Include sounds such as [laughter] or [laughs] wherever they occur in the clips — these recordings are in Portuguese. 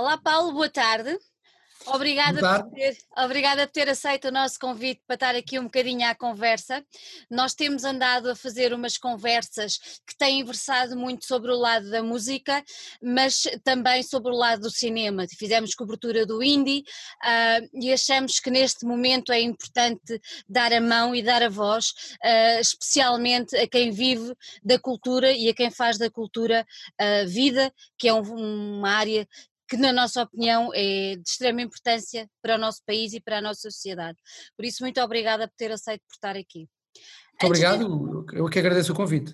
Olá, Paulo, boa tarde. Obrigada por, ter, obrigada por ter aceito o nosso convite para estar aqui um bocadinho à conversa. Nós temos andado a fazer umas conversas que têm versado muito sobre o lado da música, mas também sobre o lado do cinema. Fizemos cobertura do indie uh, e achamos que neste momento é importante dar a mão e dar a voz, uh, especialmente a quem vive da cultura e a quem faz da cultura uh, vida, que é um, uma área que na nossa opinião é de extrema importância para o nosso país e para a nossa sociedade. Por isso, muito obrigada por ter aceito por estar aqui. Muito obrigado, eu que agradeço o convite.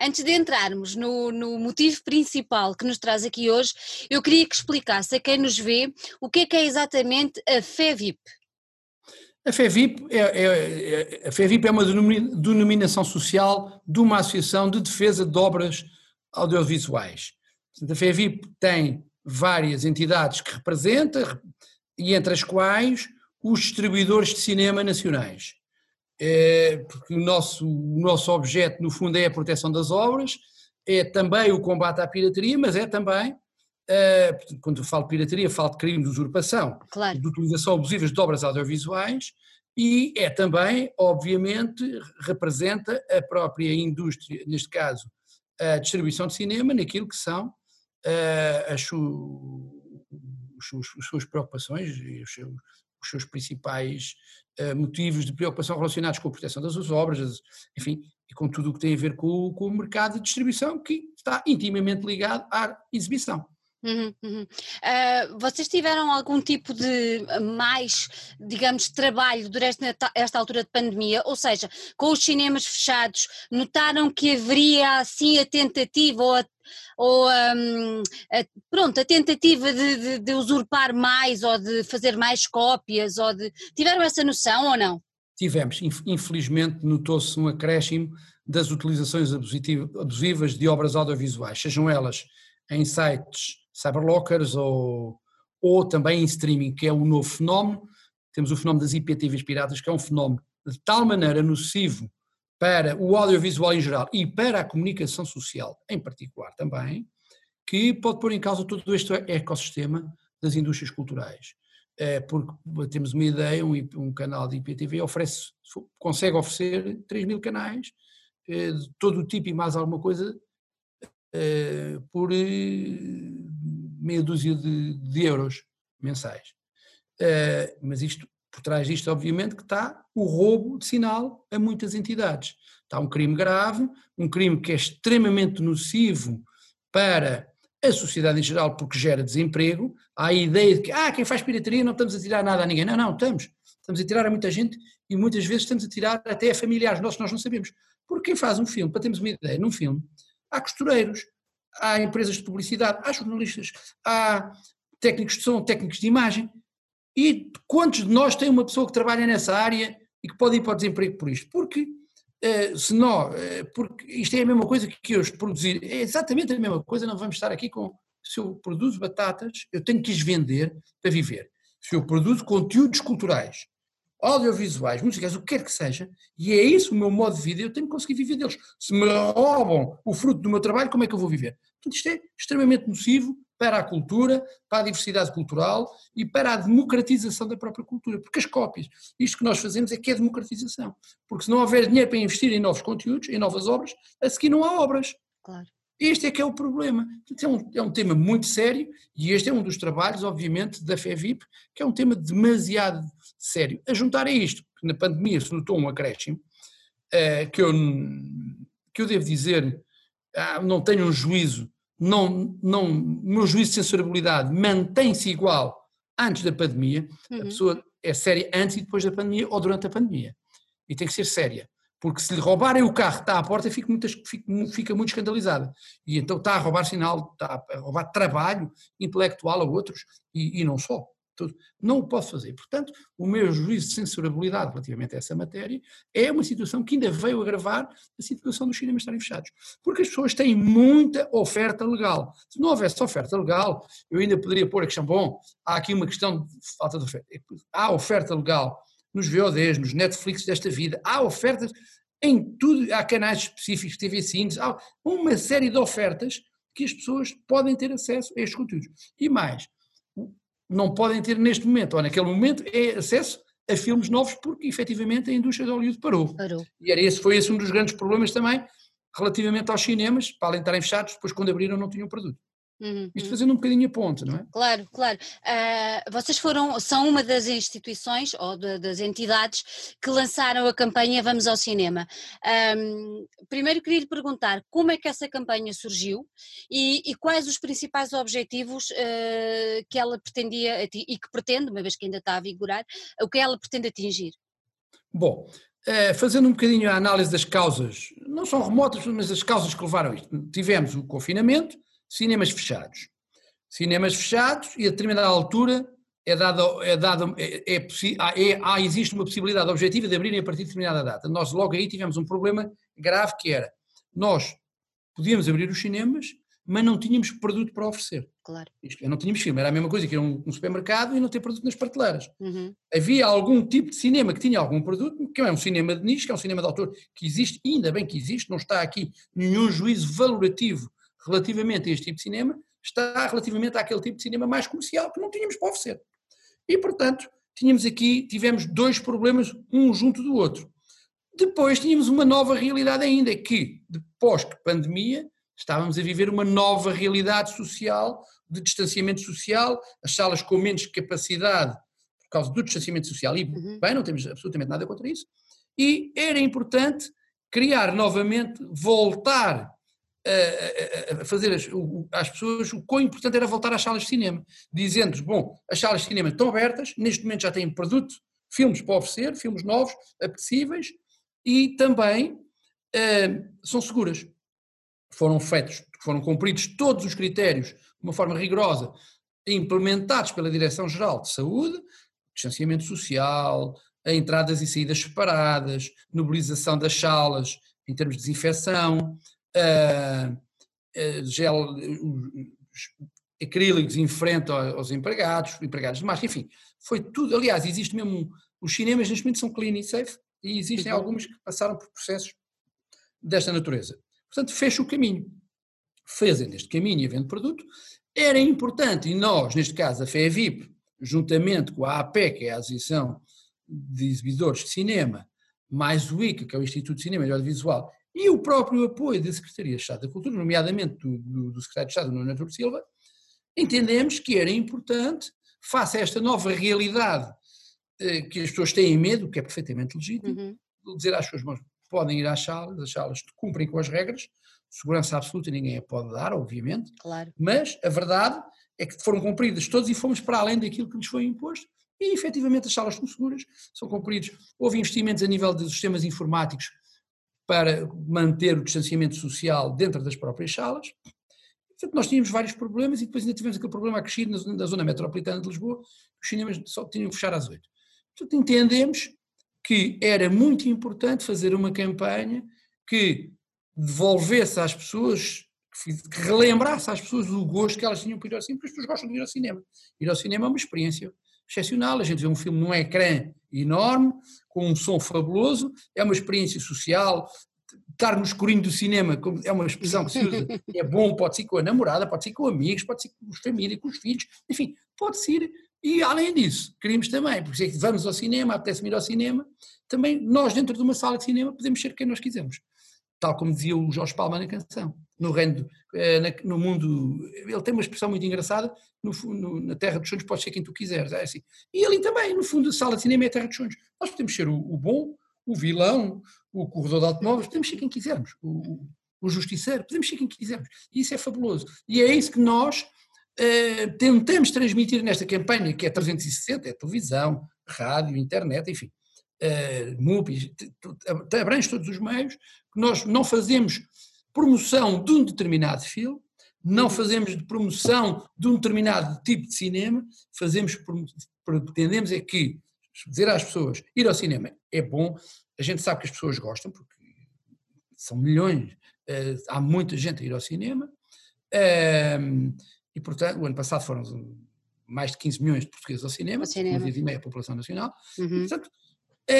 Antes de entrarmos no, no, motivo principal que nos traz aqui hoje, eu queria que explicasse a quem nos vê o que é que é exatamente a FEVIP. A FEVIP é, é, é, a FEVIP é uma denominação social de uma associação de defesa de obras audiovisuais. A FEVIP tem várias entidades que representa, e entre as quais os distribuidores de cinema nacionais. É, porque o nosso, o nosso objeto, no fundo, é a proteção das obras, é também o combate à pirataria, mas é também, é, quando eu falo pirataria, falo de crime de usurpação, claro. de utilização abusiva de obras audiovisuais, e é também, obviamente, representa a própria indústria, neste caso, a distribuição de cinema, naquilo que são as, os, seus, as suas preocupações e os seus, os seus principais uh, motivos de preocupação relacionados com a proteção das suas obras, enfim, e com tudo o que tem a ver com, com o mercado de distribuição, que está intimamente ligado à exibição. Uhum, uhum. Uh, vocês tiveram algum tipo de mais, digamos, trabalho durante esta altura de pandemia? Ou seja, com os cinemas fechados, notaram que haveria assim a tentativa ou a ou um, a, pronto, a tentativa de, de, de, usurpar mais ou de fazer mais cópias ou de tiveram essa noção ou não? Tivemos, infelizmente notou-se um acréscimo das utilizações abusivas de obras audiovisuais, sejam elas em sites cyberlockers ou, ou também em streaming, que é um novo fenómeno. Temos o fenómeno das IPTVs piratas, que é um fenómeno de tal maneira nocivo para o audiovisual em geral e para a comunicação social em particular também, que pode pôr em causa todo este ecossistema das indústrias culturais. É, porque temos uma ideia, um, um, canal de IPTV oferece, consegue oferecer 3 mil canais é, de todo o tipo e mais alguma coisa é, por meia dúzia de, de euros mensais. Uh, mas isto, por trás disto, obviamente, que está o roubo de sinal a muitas entidades. Está um crime grave, um crime que é extremamente nocivo para a sociedade em geral porque gera desemprego. Há a ideia de que, ah, quem faz pirataria não estamos a tirar nada a ninguém. Não, não, estamos. Estamos a tirar a muita gente e muitas vezes estamos a tirar até a familiares nossos, nós não sabemos. Porque quem faz um filme, para termos uma ideia, num filme, há costureiros, há empresas de publicidade, há jornalistas, há técnicos de som, técnicos de imagem. E quantos de nós têm uma pessoa que trabalha nessa área e que pode ir para o desemprego por isto? Porque Uh, se não, uh, porque isto é a mesma coisa que eu produzir, é exatamente a mesma coisa, não vamos estar aqui com, se eu produzo batatas, eu tenho que as vender para viver. Se eu produzo conteúdos culturais, audiovisuais, musicais, o que quer que seja, e é isso o meu modo de vida, eu tenho que conseguir viver deles. Se me roubam o fruto do meu trabalho, como é que eu vou viver? Portanto, isto é extremamente nocivo para a cultura, para a diversidade cultural e para a democratização da própria cultura, porque as cópias, isto que nós fazemos é que é democratização, porque se não houver dinheiro para investir em novos conteúdos, em novas obras, a seguir não há obras. Claro. Este é que é o problema. É um, é um tema muito sério e este é um dos trabalhos, obviamente, da FEVIP, que é um tema demasiado sério. A juntar a isto, que na pandemia se notou um acréscimo, uh, que, eu, que eu devo dizer, ah, não tenho um juízo, não, não, o meu juízo de censurabilidade mantém-se igual antes da pandemia, uhum. a pessoa é séria antes e depois da pandemia ou durante a pandemia. E tem que ser séria porque se lhe roubarem o carro está à porta, fica muito, fica muito escandalizada. E então está a roubar sinal, está a roubar trabalho intelectual a outros, e, e não só. Não o posso fazer. Portanto, o meu juízo de censurabilidade relativamente a essa matéria é uma situação que ainda veio agravar a situação dos cinemas estarem fechados. Porque as pessoas têm muita oferta legal. Se não houvesse oferta legal, eu ainda poderia pôr a questão, bom, há aqui uma questão de falta de oferta. Há oferta legal nos VODs, nos Netflix desta vida, há ofertas em tudo, há canais específicos, TV Cines, há uma série de ofertas que as pessoas podem ter acesso a estes conteúdos. E mais, não podem ter neste momento, ou naquele momento, é acesso a filmes novos, porque efetivamente a indústria de Hollywood parou. parou. E era esse, foi esse um dos grandes problemas também, relativamente aos cinemas, para além de estarem fechados, depois quando abriram não tinham produto. Uhum, Isto fazendo um bocadinho a ponte, não é? Claro, claro. Uh, vocês foram, são uma das instituições ou de, das entidades que lançaram a campanha Vamos ao Cinema. Um, primeiro queria lhe perguntar como é que essa campanha surgiu e, e quais os principais objetivos uh, que ela pretendia e que pretende, uma vez que ainda está a vigorar, o que ela pretende atingir. Bom, uh, fazendo um bocadinho a análise das causas, não são remotas, mas as causas que levaram isto. Tivemos o confinamento, cinemas fechados. Cinemas fechados e a determinada altura é dado, é dado é, é, é, há, existe uma possibilidade objetiva de abrirem a partir de determinada data. Nós logo aí tivemos um problema grave que era, nós podíamos abrir os cinemas, mas não tínhamos produto para oferecer. Claro. Isto, não tínhamos filme, era a mesma coisa que ir a um, um supermercado e não ter produto nas prateleiras. Uhum. Havia algum tipo de cinema que tinha algum produto, que é um cinema de nicho, que é um cinema de autor, que existe, ainda bem que existe, não está aqui nenhum juízo valorativo relativamente a este tipo de cinema está relativamente àquele tipo de cinema mais comercial que não tínhamos para oferecer. E, portanto, tínhamos aqui, tivemos dois problemas, um junto do outro. Depois tínhamos uma nova realidade ainda, que, depois que pandemia, estávamos a viver uma nova realidade social, de distanciamento social, as salas com menos capacidade por causa do distanciamento social, e uhum. bem, não temos absolutamente nada contra isso, e era importante criar novamente, voltar a, fazer as, às pessoas o quão importante era voltar às salas de cinema, dizendo bom, as salas de cinema estão abertas, neste momento já têm produto, filmes para oferecer, filmes novos, apetecíveis, e também uh, são seguras. Foram feitos, foram cumpridos todos os critérios de uma forma rigorosa, implementados pela Direção-Geral de Saúde, distanciamento social, entradas e saídas separadas, mobilização das salas em termos de desinfecção, uh, gel, acrílicos em frente aos empregados, empregados de máscara, enfim, foi tudo. Aliás, existe mesmo. Os cinemas neste momento são clean e safe e existem uhum. alguns que passaram por processos desta natureza. Portanto, fecha o caminho. Fazendo este caminho e havendo produto, era importante, e nós, neste caso a FEVIP, juntamente com a AP, que é a Associação de Exibidores de Cinema, mais o ICA, que é o Instituto de Cinema e Audiovisual, e o próprio apoio da Secretaria de Estado da Cultura, nomeadamente do, do, do Secretário de Estado, Nuno Artur Silva, entendemos que era importante, face a esta nova realidade eh, que as pessoas têm medo, que é perfeitamente legítimo, uhum. dizer às pessoas, mas podem ir às salas, as salas cumprem com as regras, segurança absoluta ninguém a pode dar, obviamente, claro. mas a verdade é que foram cumpridas todas e fomos para além daquilo que lhes foi imposto, e efetivamente as salas estão seguras, são cumpridos. Houve investimentos a nível de sistemas informáticos para manter o distanciamento social dentro das próprias salas. Portanto, nós tínhamos vários problemas e depois ainda tivemos aquele problema acrescido na, na zona metropolitana de Lisboa, os cinemas só tinham que fechar às oito. Portanto, entendemos que era muito importante fazer uma campanha que devolvesse às pessoas, que relembrasse às pessoas o gosto que elas tinham por ir ao cinema, porque as pessoas gostam de ir ao cinema. Ir ao cinema é uma experiência excepcional, a gente vê um filme num ecrã enorme, com um som fabuloso, é uma experiência social, estar no escurinho do cinema, é uma expressão que se usa, é bom, pode ser com a namorada, pode ser com amigos, pode ser com os família, com os filhos, enfim, pode ser, e além disso, queríamos também, porque vamos ao cinema, apetece-me ir ao cinema, também nós dentro de uma sala de cinema podemos ser quem nós quisermos tal como dizia o Jorge Palma na canção. No reino, eh, no mundo, ele tem uma expressão muito engraçada, no, no, na terra dos sonhos podes ser quem tu quiseres, é assim. E ali também, no fundo, a sala de cinema é a terra dos sonhos. Nós podemos ser o, o bom, o vilão, o corredor de automóveis, podemos ser quem quisermos, o, o justiceiro, podemos ser quem quisermos. E isso é fabuloso. E é isso que nós eh, tentamos transmitir nesta campanha, que é 360, é televisão, rádio, internet, enfim uh, MUPIs, abrange todos os meios, nós não fazemos promoção de um determinado filme, não fazemos de promoção de um determinado tipo de cinema, fazemos, pretendemos é que, dizer às pessoas, ir ao cinema é bom, a gente sabe que as pessoas gostam, porque são milhões, uh, há muita gente a ir ao cinema, uh, e portanto, o ano passado foram mais de 15 milhões de portugueses ao cinema, cinema. uma e meia a população nacional, uhum. e, portanto, eh,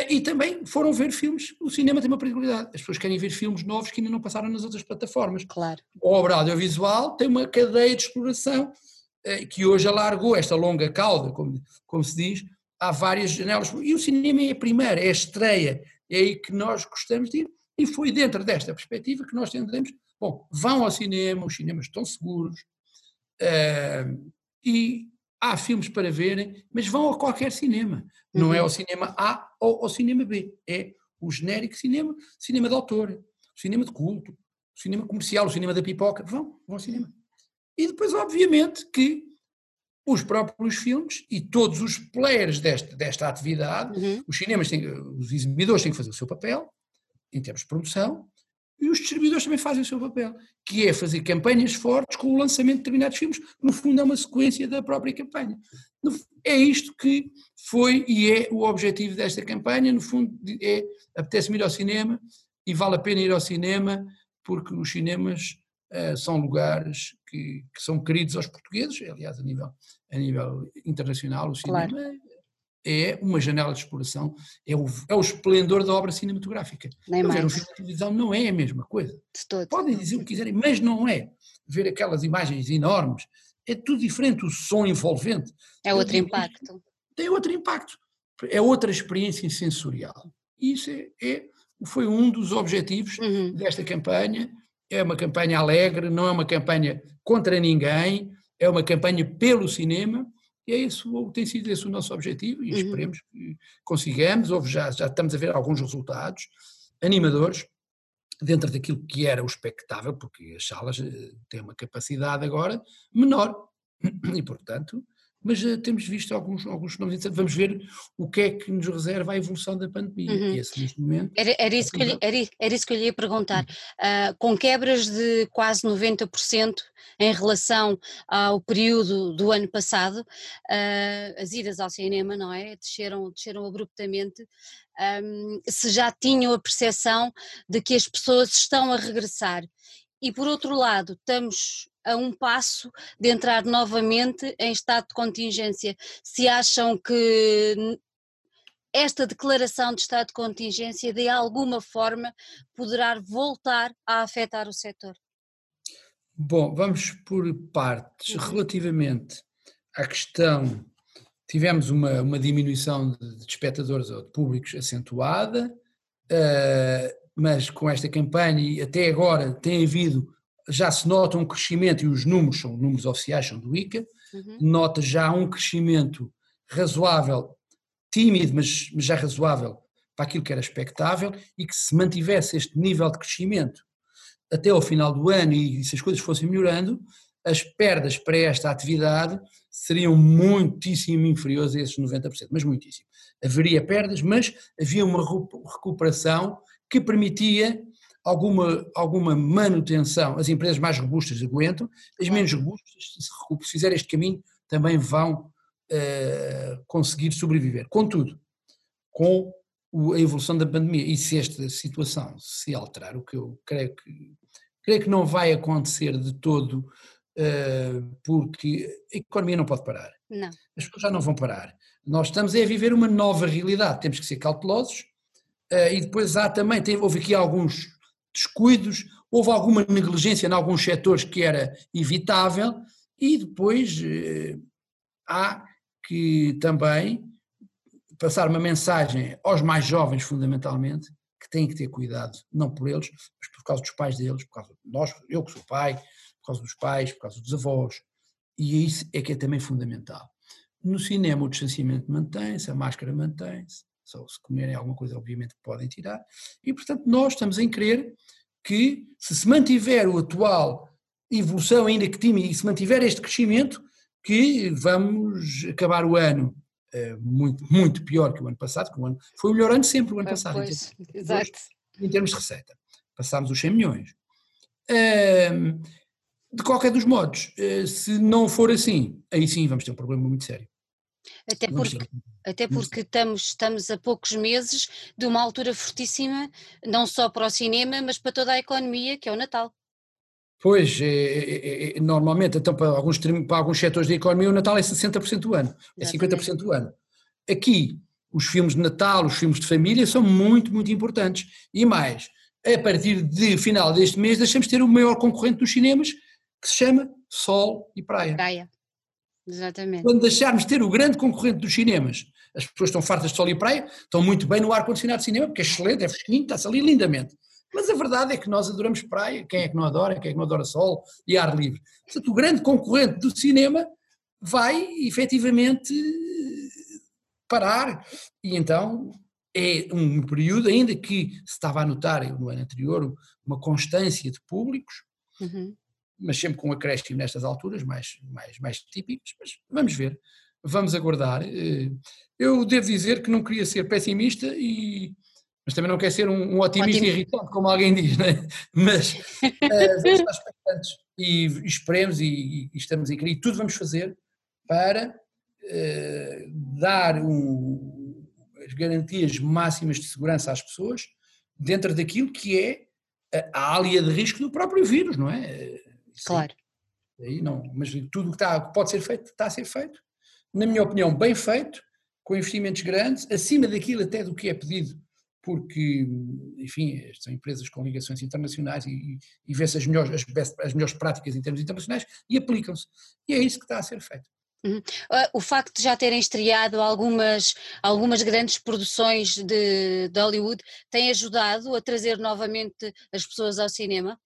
e também foram ver filmes. O cinema tem uma particularidade. As pessoas querem ver filmes novos que ainda não passaram nas outras plataformas. Claro. A obra audiovisual tem uma cadeia de exploração eh, que hoje alargou esta longa cauda, como, como se diz, há várias janelas. E o cinema é a primeira, é a estreia, é aí que nós gostamos de ir. E foi dentro desta perspectiva que nós tendemos, bom, vão ao cinema, os cinemas estão seguros, uh, e há filmes para verem, mas vão a qualquer cinema. Não é uhum. ao cinema A ou ao cinema B, é o genérico cinema, cinema de autor, cinema de culto, cinema comercial, o cinema da pipoca, vão, vão ao cinema. E depois, obviamente, que os próprios filmes e todos os players desta, desta atividade, uhum. os cinemas têm, os exibidores têm que fazer o seu papel, em termos de produção, e os distribuidores também fazem o seu papel, que é fazer campanhas fortes com o lançamento de determinados filmes, no fundo é uma sequência da própria campanha. É isto que foi e é o objetivo desta campanha, no fundo é, apetece-me ir ao cinema e vale a pena ir ao cinema porque os cinemas uh, são lugares que, que, são queridos aos portugueses, aliás, a nível, a nível internacional, o cinema claro. É uma janela de exploração, é o, é o esplendor da obra cinematográfica. Nem mais. Ver um filme de televisão não é a mesma coisa. Podem dizer o que quiserem, mas não é. Ver aquelas imagens enormes, é tudo diferente, o som envolvente. É outro impacto. Tem outro impacto. É outra experiência sensorial. E isso é, é foi um dos objetivos uhum. desta campanha. É uma campanha alegre, não é uma campanha contra ninguém, é uma campanha pelo cinema, e é isso, tem sido esse o nosso objetivo, e uhum. esperemos que consigamos, houve já, já estamos a ver alguns resultados animadores, dentro daquilo que era o expectável, porque as salas eh, têm uma capacidade agora menor, [clears throat] e portanto mas uh, temos visto alguns, alguns fenómenos Vamos ver o que é que nos reserva a evolução da pandemia. Uhum. Esse, neste momento, era, era, isso que eu, era, era, isso que eu lhe ia perguntar. Uh, com quebras de quase 90% em relação ao período do ano passado, uh, as idas ao cinema, não é? Desceram, desceram abruptamente. Um, se já tinham a percepção de que as pessoas estão a regressar. E por outro lado, estamos a um passo de entrar novamente em estado de contingência. Se acham que esta declaração de estado de contingência de alguma forma poderá voltar a afetar o setor? Bom, vamos por partes. Uhum. Relativamente à questão, tivemos uma, uma diminuição de, de espectadores ou de públicos acentuada, uh, mas com esta campanha e até agora tem havido já se nota um crescimento, e os números são números oficiais, são do ICA, uhum. nota já um crescimento razoável, tímido, mas, mas já razoável para aquilo que era expectável, e que se mantivesse este nível de crescimento até ao final do ano e se as coisas fossem melhorando, as perdas para esta atividade seriam muitíssimo inferiores a esses 90%, mas muitíssimo. Haveria perdas, mas havia uma recuperação que permitia alguma, alguma manutenção, as empresas mais robustas aguentam, as menos robustas, se fizerem este caminho, também vão uh, conseguir sobreviver. Contudo, com a evolução da pandemia, e se esta situação se alterar, o que eu creio que, creio que não vai acontecer de todo, uh, porque a economia não pode parar. Não. As pessoas já não vão parar. Nós estamos a viver uma nova realidade, temos que ser cautelosos, uh, e depois há também, tem, houve aqui alguns descuidos, houve alguma negligência em alguns setores que era evitável e depois eh, há que também passar uma mensagem aos mais jovens, fundamentalmente, que têm que ter cuidado, não por eles, mas por causa dos pais deles, por causa de nós, eu que sou pai, por causa dos pais, por causa dos avós, e isso é que é também fundamental. No cinema o distanciamento mantém-se, a máscara mantém-se, só se comerem alguma coisa, obviamente, podem tirar. E, portanto, nós estamos em crer que, se se mantiver o atual evolução, ainda que tímida, e se mantiver este crescimento, que vamos acabar o ano uh, muito, muito pior que o ano passado, que o ano, foi o melhor ano sempre o ano passado, pois, em, termos, exato. em termos de receita. Passámos os 100 milhões. Uh, de qualquer dos modos, uh, se não for assim, aí sim vamos ter um problema muito sério. Até porque, até porque estamos, estamos a poucos meses de uma altura fortíssima, não só para o cinema, mas para toda a economia, que é o Natal. Pois, é, é, normalmente, então para alguns, para alguns setores da economia, o Natal é 60% do ano, é 50% do ano. Aqui, os filmes de Natal, os filmes de família são muito, muito importantes. E mais, a partir de final deste mês, deixamos de ter o maior concorrente dos cinemas, que se chama Sol e Praia. Praia. Exatamente. Quando deixarmos de ter o grande concorrente dos cinemas, as pessoas estão fartas de sol e praia, estão muito bem no ar-condicionado de cinema, porque é excelente, é fresquinho, está-se ali lindamente. Mas a verdade é que nós adoramos praia, quem é que não adora, quem é que não adora sol e ar livre. Portanto, o grande concorrente do cinema vai efetivamente parar. E então é um período, ainda que se estava a notar no ano anterior uma constância de públicos, uhum. Mas sempre com um acréscimo nestas alturas, mais, mais, mais típicos, mas vamos ver, vamos aguardar. Eh, eu devo dizer que não queria ser pessimista e mas também não quer ser um, um otimista Ótimo. irritante, como alguém diz, né? [laughs] mas uh, vamos estar expectantes e, e esperemos e, e, estamos em e tudo vamos fazer para uh, dar um, as garantias máximas de segurança às pessoas dentro daquilo que é a área de risco do próprio vírus, não é? Isso claro. Aí não, mas tudo que, está, que pode ser feito está a ser feito, na minha opinião, bem feito, com investimentos grandes, acima daquilo até do que é pedido porque, enfim, são empresas com ligações internacionais e, e vê-se as melhores, as, best, as melhores práticas em termos internacionais e aplicam-se. E é isso que está a ser feito. Uhum. Ah, o facto de já terem estreado algumas, algumas grandes produções de, de Hollywood tem ajudado a trazer novamente as pessoas ao cinema?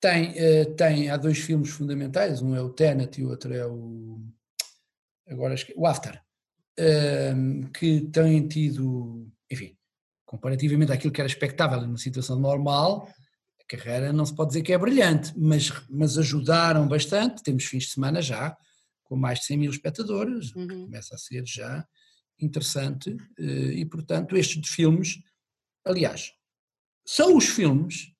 Tem, uh, tem, há dois filmes fundamentais, um é o Tenet e o outro é o, agora o After, uh, que têm tido, enfim, comparativamente àquilo que era expectável numa situação normal, a carreira não se pode dizer que é brilhante, mas, mas ajudaram bastante. Temos fins de semana já com mais de 100 mil espectadores, uhum. que começa a ser já interessante. Eh, e, portanto, estes filmes, aliás, são os filmes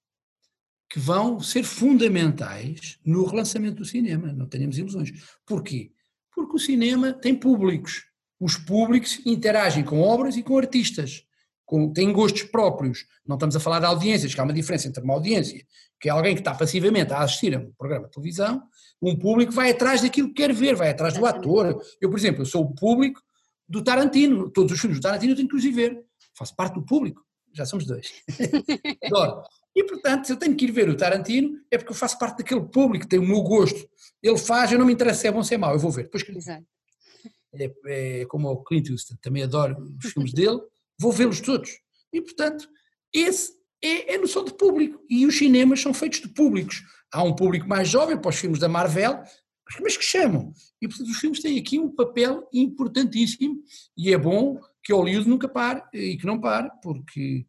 que vão ser fundamentais no relançamento do cinema, não tenhamos ilusões. Porquê? Porque o cinema tem públicos. Os públicos interagem com obras e com artistas com, têm gostos próprios. Não estamos a falar de audiências, que há uma diferença entre uma audiência, que é alguém que está passivamente a assistir a um programa de televisão, um público vai atrás daquilo que quer ver, vai atrás do ator. Eu, por exemplo, eu sou o público do Tarantino, todos os filmes do Tarantino eu tenho que os ir ver, faço parte do público, já somos dois. [laughs] Adoro. E, portanto, se eu tenho que ir ver o Tarantino, é porque eu faço parte daquele público, que tem o meu gosto. Ele faz, eu não me interessa se é bom ou se é mau, eu vou ver. Depois, Exato. É, é como o Clint Eastwood, também adoro os filmes dele, vou vê-los todos. E, portanto, esse é, é a noção de público. E os cinemas são feitos de públicos. Há um público mais jovem para os filmes da Marvel, mas que chamam. E, portanto, os filmes têm aqui um papel importantíssimo e é bom que o Hollywood nunca pare e que não pare, porque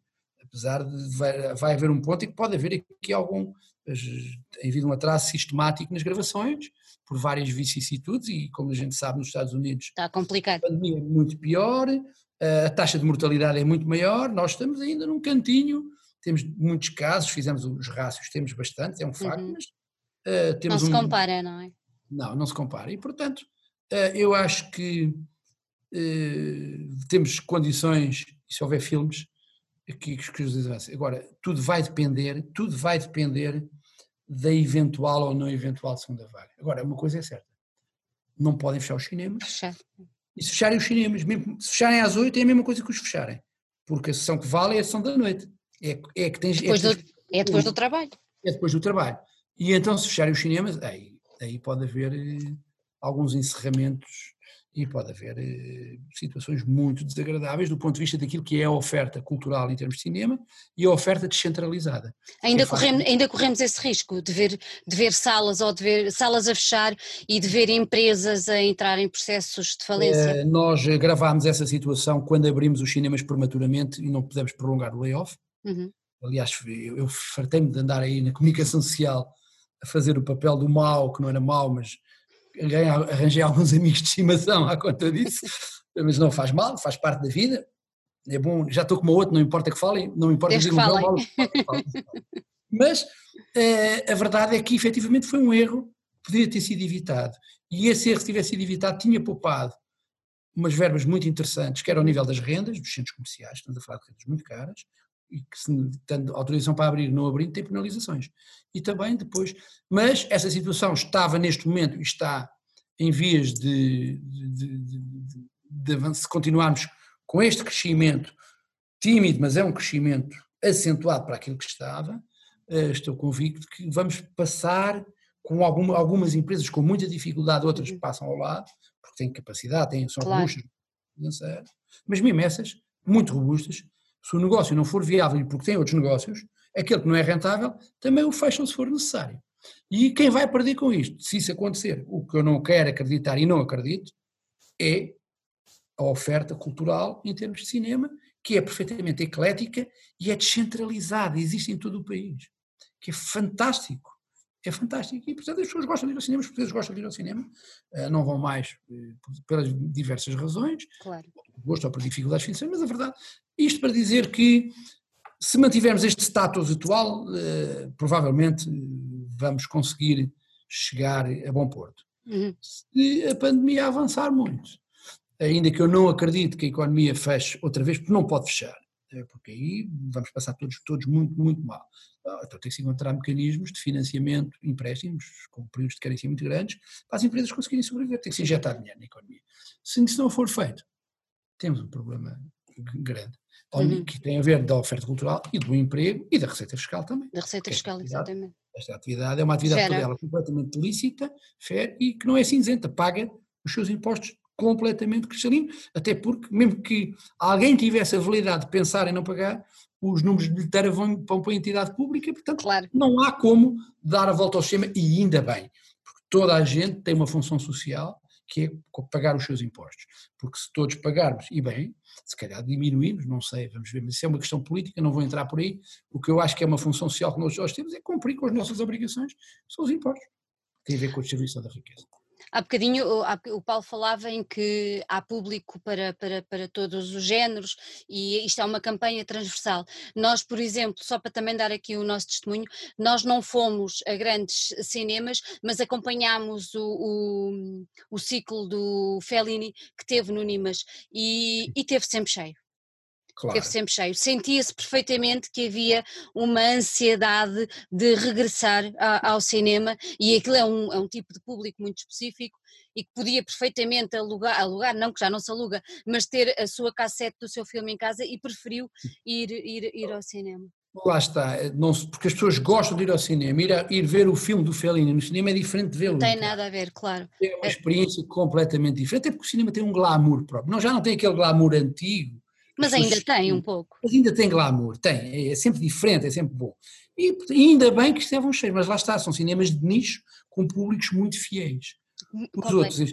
apesar de vai, vai haver um ponto em que pode haver aqui algum, tem havido um atraso sistemático nas gravações, por várias vicissitudes e como a gente sabe nos Estados Unidos está complicado. a pandemia é muito pior, a taxa de mortalidade é muito maior, nós estamos ainda num cantinho, temos muitos casos, fizemos os rácios, temos bastante, é um facto, uhum. mas uh, temos Não se um... compara, não é? Não, não se compara, e portanto uh, eu acho que uh, temos condições, e se houver filmes, que, que os Agora, tudo vai depender, tudo vai depender da eventual ou não eventual segunda vaga. Agora, uma coisa é certa, não podem fechar os cinemas, Fechar. E se fecharem os cinemas, mesmo, se fecharem às 8 é a mesma coisa que os fecharem. Porque a sessão que vale é a sessão da noite. É, é que tens. Depois é, do, é depois do trabalho. É depois do trabalho. E então, se fecharem os cinemas, aí, aí pode haver eh, alguns encerramentos e pode haver eh, situações muito desagradáveis do ponto de vista daquilo que é a oferta cultural em termos de cinema e a oferta descentralizada. Ainda, é corremos, ainda corremos esse risco de ver, de ver salas ou de ver salas a fechar e de ver empresas a entrar em processos de falência? Eh, nós gravámos essa situação quando abrimos os cinemas prematuramente e não pudemos prolongar o layoff. Uhum. Aliás, eu, eu fartei-me de andar aí na comunicação social a fazer o papel do mau, que não era mau, mas arranjei alguns amigos de estimação à conta disso, mas não faz mal, faz parte da vida. É bom, já estou como outro, não importa que falem, não importa Desde que falem. Mal, mas é, a verdade é que efetivamente foi um erro, poderia ter sido evitado. E esse erro, se tivesse sido evitado, tinha poupado umas verbas muito interessantes, quer ao nível das rendas, dos centros comerciais, estamos a falar de rendas muito caras, e que se tendo autorização para abrir não abrindo tem penalizações. E também depois, mas essa situação estava neste momento e está em vias de, de, de, de, se continuarmos com este crescimento tímido, mas é um crescimento acentuado para aquilo que estava, eh, estou convicto que vamos passar com algum, algumas empresas com muita dificuldade, outras uhum. passam ao lado, porque têm capacidade, têm, são claro. robustas, mas mesmo essas, muito robustas, se o negócio não for viável porque tem outros negócios, aquele que não é rentável, também o fecham se for necessário. E quem vai perder com isto, se isso acontecer, o que eu não quero acreditar e não acredito, é a oferta cultural em termos de cinema, que é perfeitamente eclética e é descentralizada, existe em todo o país, que é fantástico. É fantástico. E, portanto, as pessoas gostam de ir ao cinema, os portugueses gostam de ir ao cinema, eh, não vão mais eh, pelas diversas razões, claro. gosto ou por dificuldades financeiras, mas a verdade, isto para dizer que se mantivermos este status atual, eh, provavelmente vamos conseguir chegar a bom porto. Uhum. Se a pandemia avançar muito, ainda que eu não acredito que a economia feche outra vez, porque não pode fechar, porque aí vamos passar todos, todos muito, muito mal. Ah, então tem que se encontrar mecanismos de financiamento, empréstimos, com períodos de carência muito grandes, para as empresas conseguirem sobreviver, tem que se injetar dinheiro na economia. Se isso não for feito, temos um problema grande, uhum. que tem a ver da oferta cultural e do emprego e da receita fiscal também. Da receita fiscal, exatamente. Esta atividade é uma atividade toda ela completamente lícita, fair, e que não é cinzenta, paga os seus impostos completamente cristalino, até porque, mesmo que alguém tivesse a validade de pensar em não pagar, os números de bilheteira vão, vão para a entidade pública, portanto, claro. não há como dar a volta ao sistema, e ainda bem, porque toda a gente tem uma função social que é pagar os seus impostos. Porque se todos pagarmos, e bem, se calhar diminuímos, não sei, vamos ver, mas isso é uma questão política, não vou entrar por aí. O que eu acho que é uma função social que nós temos é cumprir com as nossas obrigações, que são os impostos. Tem a ver com a distribuição da riqueza. Há bocadinho o Paulo falava em que há público para, para, para todos os géneros e isto é uma campanha transversal. Nós, por exemplo, só para também dar aqui o nosso testemunho, nós não fomos a grandes cinemas, mas acompanhámos o, o, o ciclo do Fellini que teve no Nimas e, e teve sempre cheio. Claro. Teve sempre cheio. Sentia-se perfeitamente que havia uma ansiedade de regressar a, ao cinema e aquilo é um, é um tipo de público muito específico e que podia perfeitamente alugar, alugar, não que já não se aluga, mas ter a sua cassete do seu filme em casa e preferiu ir, ir, ir ao cinema. Lá está, não, porque as pessoas gostam de ir ao cinema, ir, a, ir ver o filme do Fellini no cinema é diferente de vê-lo. Não tem nada a ver, claro. É uma experiência completamente diferente, até porque o cinema tem um glamour próprio. Não, já não tem aquele glamour antigo, mas ainda tem um pouco. Mas ainda tem glamour, tem, é sempre diferente, é sempre bom. E ainda bem que estavam cheios, mas lá está, são cinemas de nicho com públicos muito fiéis. Os outros,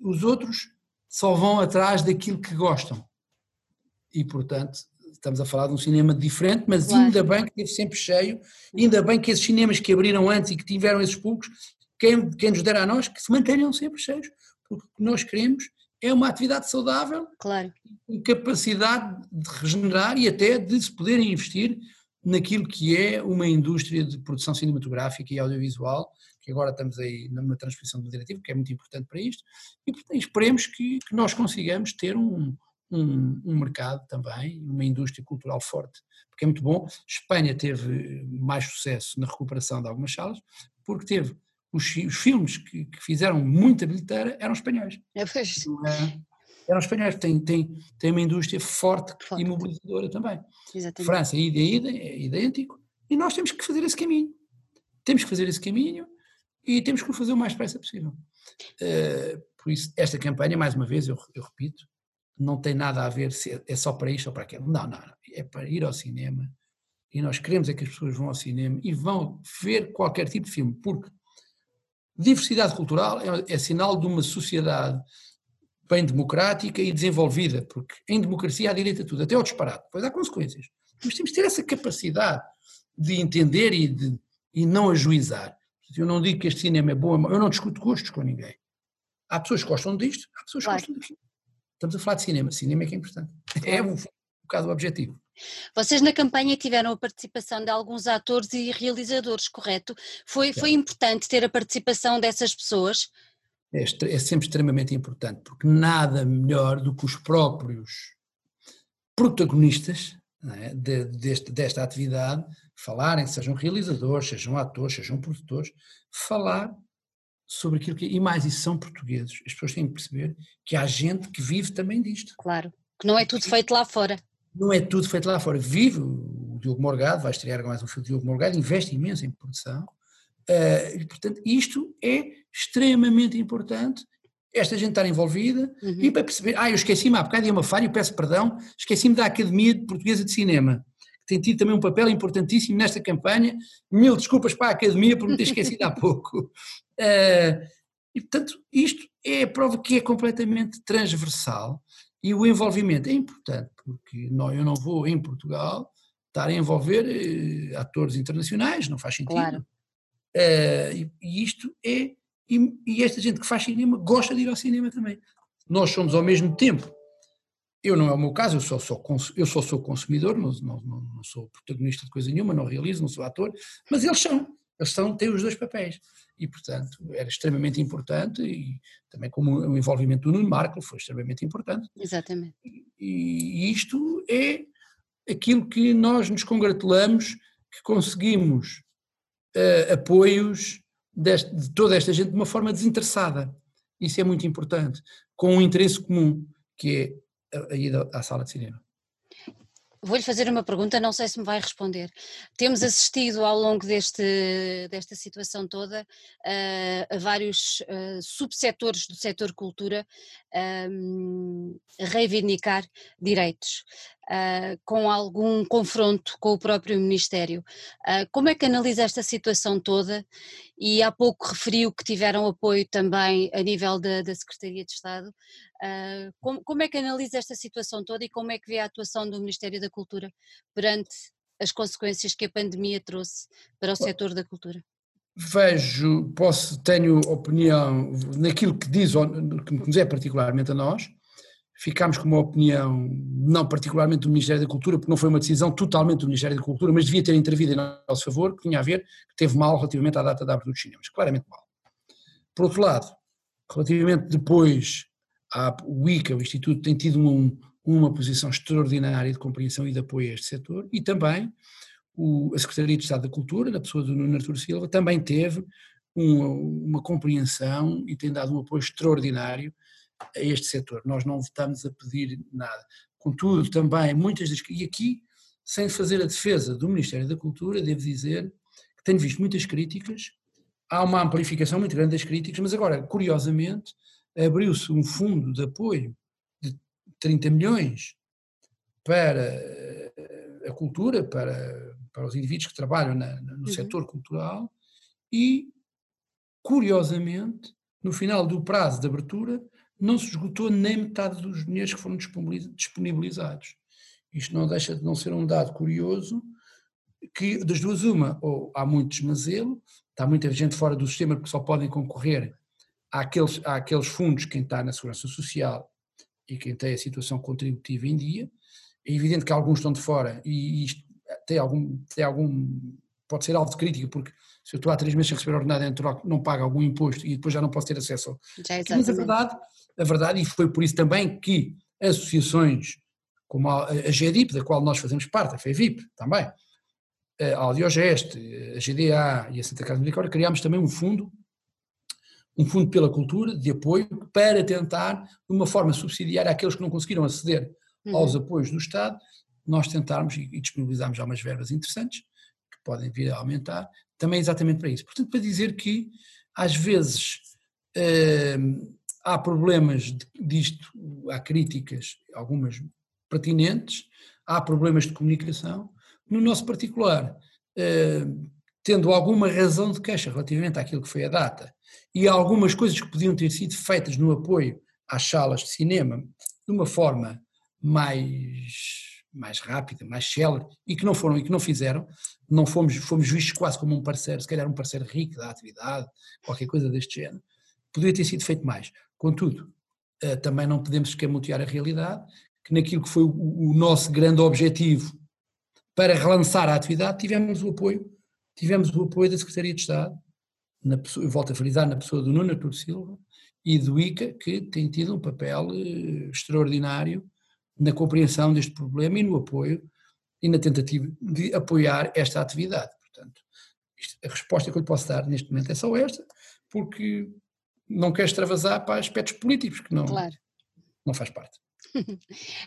os outros só vão atrás daquilo que gostam. E, portanto, estamos a falar de um cinema diferente, mas claro. ainda bem que esteve sempre cheio, ainda bem que esses cinemas que abriram antes e que tiveram esses públicos, quem, quem nos dera a nós, que se mantenham sempre cheios, porque o que nós queremos é uma atividade saudável, claro. com capacidade de regenerar e até de se poderem investir naquilo que é uma indústria de produção cinematográfica e audiovisual, que agora estamos aí numa transposição do diretivo, que é muito importante para isto, e portanto, esperemos que, que nós consigamos ter um, um, um, mercado também, uma indústria cultural forte, porque é muito bom. Espanha teve mais sucesso na recuperação de algumas salas, porque teve os, os filmes que, que, fizeram muita bilheteira eram espanhóis. É, é? Eram espanhóis, tem, tem, tem uma indústria forte, forte. e mobilizadora também. Exatamente. França, ida e ida, é idêntico, e nós temos que fazer esse caminho. Temos que fazer esse caminho e temos que o fazer o mais depressa possível. Uh, por isso, esta campanha, mais uma vez, eu, eu repito, não tem nada a ver se é, é só para isto ou para aquilo. Não, não, não. É para ir ao cinema e nós queremos é que as pessoas vão ao cinema e vão ver qualquer tipo de filme, porque Diversidade cultural é, é sinal de uma sociedade bem democrática e desenvolvida, porque em democracia há direito a tudo, até ao disparate, depois há consequências. Mas temos de ter essa capacidade de entender e, de, e não ajuizar. Eu não digo que este cinema é bom, eu não discuto gostos com ninguém. Há pessoas que gostam disto, há pessoas que claro. gostam daquilo. Estamos a falar de cinema, cinema é que é importante. É um, um bocado o objetivo. Vocês na campanha tiveram a participação de alguns atores e realizadores, correto? Foi, foi importante ter a participação dessas pessoas? É, é sempre extremamente importante, porque nada melhor do que os próprios protagonistas é, de, deste, desta atividade falarem, sejam realizadores, sejam atores, sejam produtores, falar sobre aquilo que. E mais, isso são portugueses. As pessoas têm que perceber que há gente que vive também disto. Claro, que não é tudo feito lá fora não é tudo feito lá fora. Vive o Diogo Morgado, vai estrear mais um filme de Diogo Morgado, investe imenso em produção, Uh, portanto, isto é extremamente importante, esta gente estar envolvida uhum. e para perceber, ah, eu esqueci-me há bocado e é uma falha, eu peço perdão, esqueci-me da Academia Portuguesa de Cinema, que tem tido também um papel importantíssimo nesta campanha, mil desculpas para a Academia por me ter esquecido há [laughs] pouco. Uh, e, portanto, isto é a prova que é completamente transversal e o envolvimento é importante, porque não, eu não vou em Portugal estar a envolver eh, atores internacionais, não faz sentido. Claro. Uh, e, e, isto é. E, e, esta gente que faz cinema gosta de ir ao cinema também. Nós somos ao mesmo tempo. Eu não é o meu caso, eu só sou, eu só sou consumidor, não, não, não sou protagonista de coisa nenhuma, não realizo, não sou ator, mas eles são. Eles são, têm os dois papéis. E, portanto, era extremamente importante, e também como o envolvimento do Nuno Marco foi extremamente importante. Exatamente. E, isto é aquilo que nós nos congratulamos que conseguimos uh, apoios deste, de toda esta gente de uma forma desinteressada. Isso é muito importante, com um interesse comum, que é a ida à sala de cinema. Vou-lhe fazer uma pergunta, não sei se me vai responder. Temos assistido ao longo deste, desta situação toda uh, a vários uh, subsetores do setor cultura a reivindicar direitos, uh, com algum confronto com o próprio Ministério. como é que analisa esta situação toda? E há pouco referiu que tiveram apoio também a nível da, da Secretaria de Estado. Uh, como, como, é que analisa esta situação toda e como é que vê a atuação do Ministério da Cultura perante as consequências que a pandemia trouxe para o setor da cultura? Vejo, posso, tenho opinião naquilo que diz, que nos é particularmente a nós, ficámos com uma opinião, não particularmente do Ministério da Cultura, porque não foi uma decisão totalmente do Ministério da Cultura, mas devia ter intervido em nosso favor, que tinha a ver, que teve mal relativamente à data da abertura dos cinemas, claramente mal. Por outro lado, relativamente depois a, o ICA, o Instituto, tem tido um, uma posição extraordinária de compreensão e de apoio a este setor e também o, a Secretaria de Estado da Cultura, na pessoa do Nuno Artur Silva, também teve uma, uma, compreensão e tem dado um apoio extraordinário a este setor. Nós não estamos a pedir nada. Contudo, também muitas das. E aqui, sem fazer a defesa do Ministério da Cultura, devo dizer que tenho visto muitas críticas, há uma amplificação muito grande das críticas, mas agora, curiosamente, abriu-se um fundo de apoio de 30 milhões para eh, a cultura, para, para os indivíduos que trabalham na, no uhum. setor cultural e, curiosamente, no final do prazo de abertura, não se esgotou nem metade dos dinheiros que foram disponibilizados. Isto não deixa de não ser um dado curioso, que das duas uma, ou há muito desmazelo, está muita gente fora do sistema que só podem concorrer àqueles, àqueles fundos quem está na segurança social e quem tem a situação contributiva em dia. É evidente que alguns estão de fora e isto tem algum, tem algum pode ser alvo de crítica, porque se eu estou há três meses sem receber ordenado natural, não pago algum imposto e depois já não posso ter acesso ao... Já, Mas a verdade, a verdade, e foi por isso também que associações como a, a GDIP, da qual nós fazemos parte, a FEVIP também, a Audiogeste, a GDA e a Santa Casa Misericórdia, criámos também um fundo um fundo pela cultura de apoio para tentar, de uma forma subsidiária, aqueles que não conseguiram aceder uhum. aos apoios do Estado, nós tentarmos e, disponibilizarmos já umas verbas interessantes, que podem vir a aumentar, também exatamente para isso. Portanto, para dizer que, às vezes, hum, há problemas disto, há críticas, algumas pertinentes, há problemas de comunicação. No nosso particular, hum, tendo alguma razão de queixa relativamente àquilo que foi a data e algumas coisas que podiam ter sido feitas no apoio às salas de cinema de uma forma mais mais rápida, mais célere e que não foram e que não fizeram, não fomos fomos vistos quase como um parceiro, se calhar um parceiro rico da atividade, qualquer coisa deste género. Poderia ter sido feito mais. Contudo, eh, também não podemos escamotear a realidade que naquilo que foi o nosso grande objetivo para relançar a atividade, tivemos o apoio tivemos o apoio da Secretaria de Estado, na pessoa, eu volto a frisar, na pessoa do Nuno Artur Silva e do ICA, que tem tido um papel eh, extraordinário na compreensão deste problema e no apoio e na tentativa de apoiar esta atividade. Portanto, a resposta que eu lhe posso dar neste momento é só esta, porque não quero extravasar para aspectos políticos, que não, claro. não faz parte. [laughs]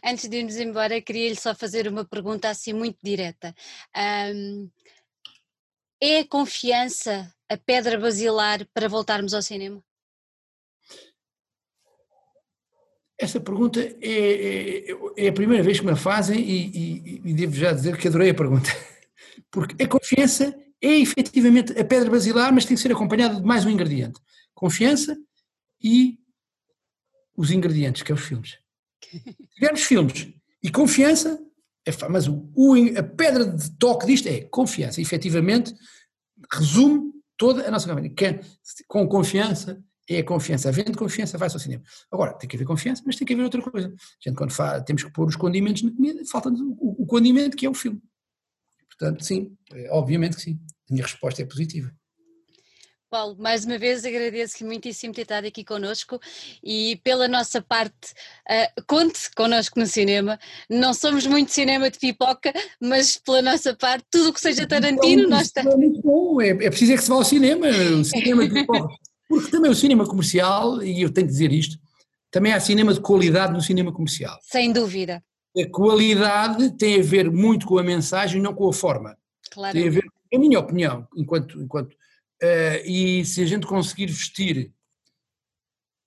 Antes de irmos embora, queria-lhe só fazer uma pergunta assim muito direta. Um, é a confiança a pedra basilar para voltarmos ao cinema? Essa pergunta é, é, é, a primeira vez que me a fazem e, e, e, devo já dizer que adorei a pergunta. [laughs] Porque a confiança é efetivamente a pedra basilar, mas tem que ser acompanhada de mais um ingrediente. Confiança e os ingredientes, que é os filmes. [laughs] Se tivermos filmes e confiança, é, mas o, o, a pedra de toque disto é confiança. E, efetivamente, resume toda a nossa campanha. Com confiança é a confiança. Havendo confiança, vai-se ao cinema. Agora, tem que haver confiança, mas tem que haver outra coisa. A gente, quando faz, temos que pôr os condimentos na comida, falta o, o condimento que é o filme. Portanto, sim, é, obviamente que sim. A minha resposta é positiva. Paulo, mais uma vez agradeço-lhe muitíssimo ter estado aqui connosco e pela nossa parte, uh, conte connosco no cinema. Não somos muito cinema de pipoca, mas pela nossa parte, tudo o que seja Tarantino, nós estamos. É muito bom, é, é preciso é que se vá ao cinema, o cinema de pipoca. Porque também o cinema comercial, e eu tenho que dizer isto, também há cinema de qualidade no cinema comercial. Sem dúvida. A qualidade tem a ver muito com a mensagem, não com a forma. Claro. Tem a ver, é a minha opinião, enquanto. enquanto uh, e se a gente conseguir vestir.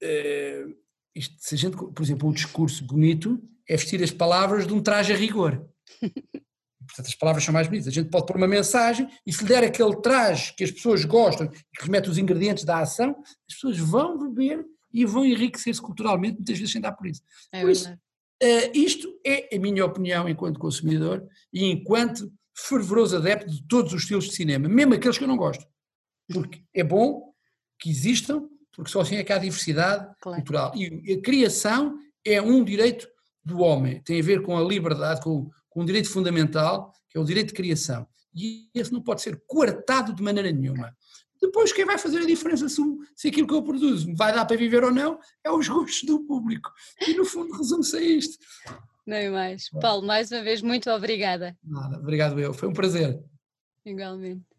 Uh, isto, se a gente, por exemplo, um discurso bonito é vestir as palavras de um traje a rigor. [laughs] Portanto, as palavras são mais bonitas. A gente pode pôr uma mensagem e se lhe der aquele traje que as pessoas gostam que remete os ingredientes da ação, as pessoas vão beber e vão enriquecer-se culturalmente, muitas vezes sem dar por isso. É por isso, uh, isto é a minha opinião enquanto consumidor e enquanto fervoroso adepto de todos os estilos de cinema, mesmo aqueles que eu não gosto. Porque é bom que existam, porque só assim é que há diversidade claro. cultural. E a criação é um direito do homem, tem a ver com a liberdade, com, com um direito fundamental, que é o direito de criação. E esse não pode ser coartado de maneira nenhuma. Depois, quem vai fazer a diferença se, se aquilo que eu produzo vai dar para viver ou não, é os gostos do público. E, no fundo, resume-se a isto. Nem mais. Paulo, mais uma vez, muito obrigada. Nada, obrigado eu. Foi um prazer. Igualmente.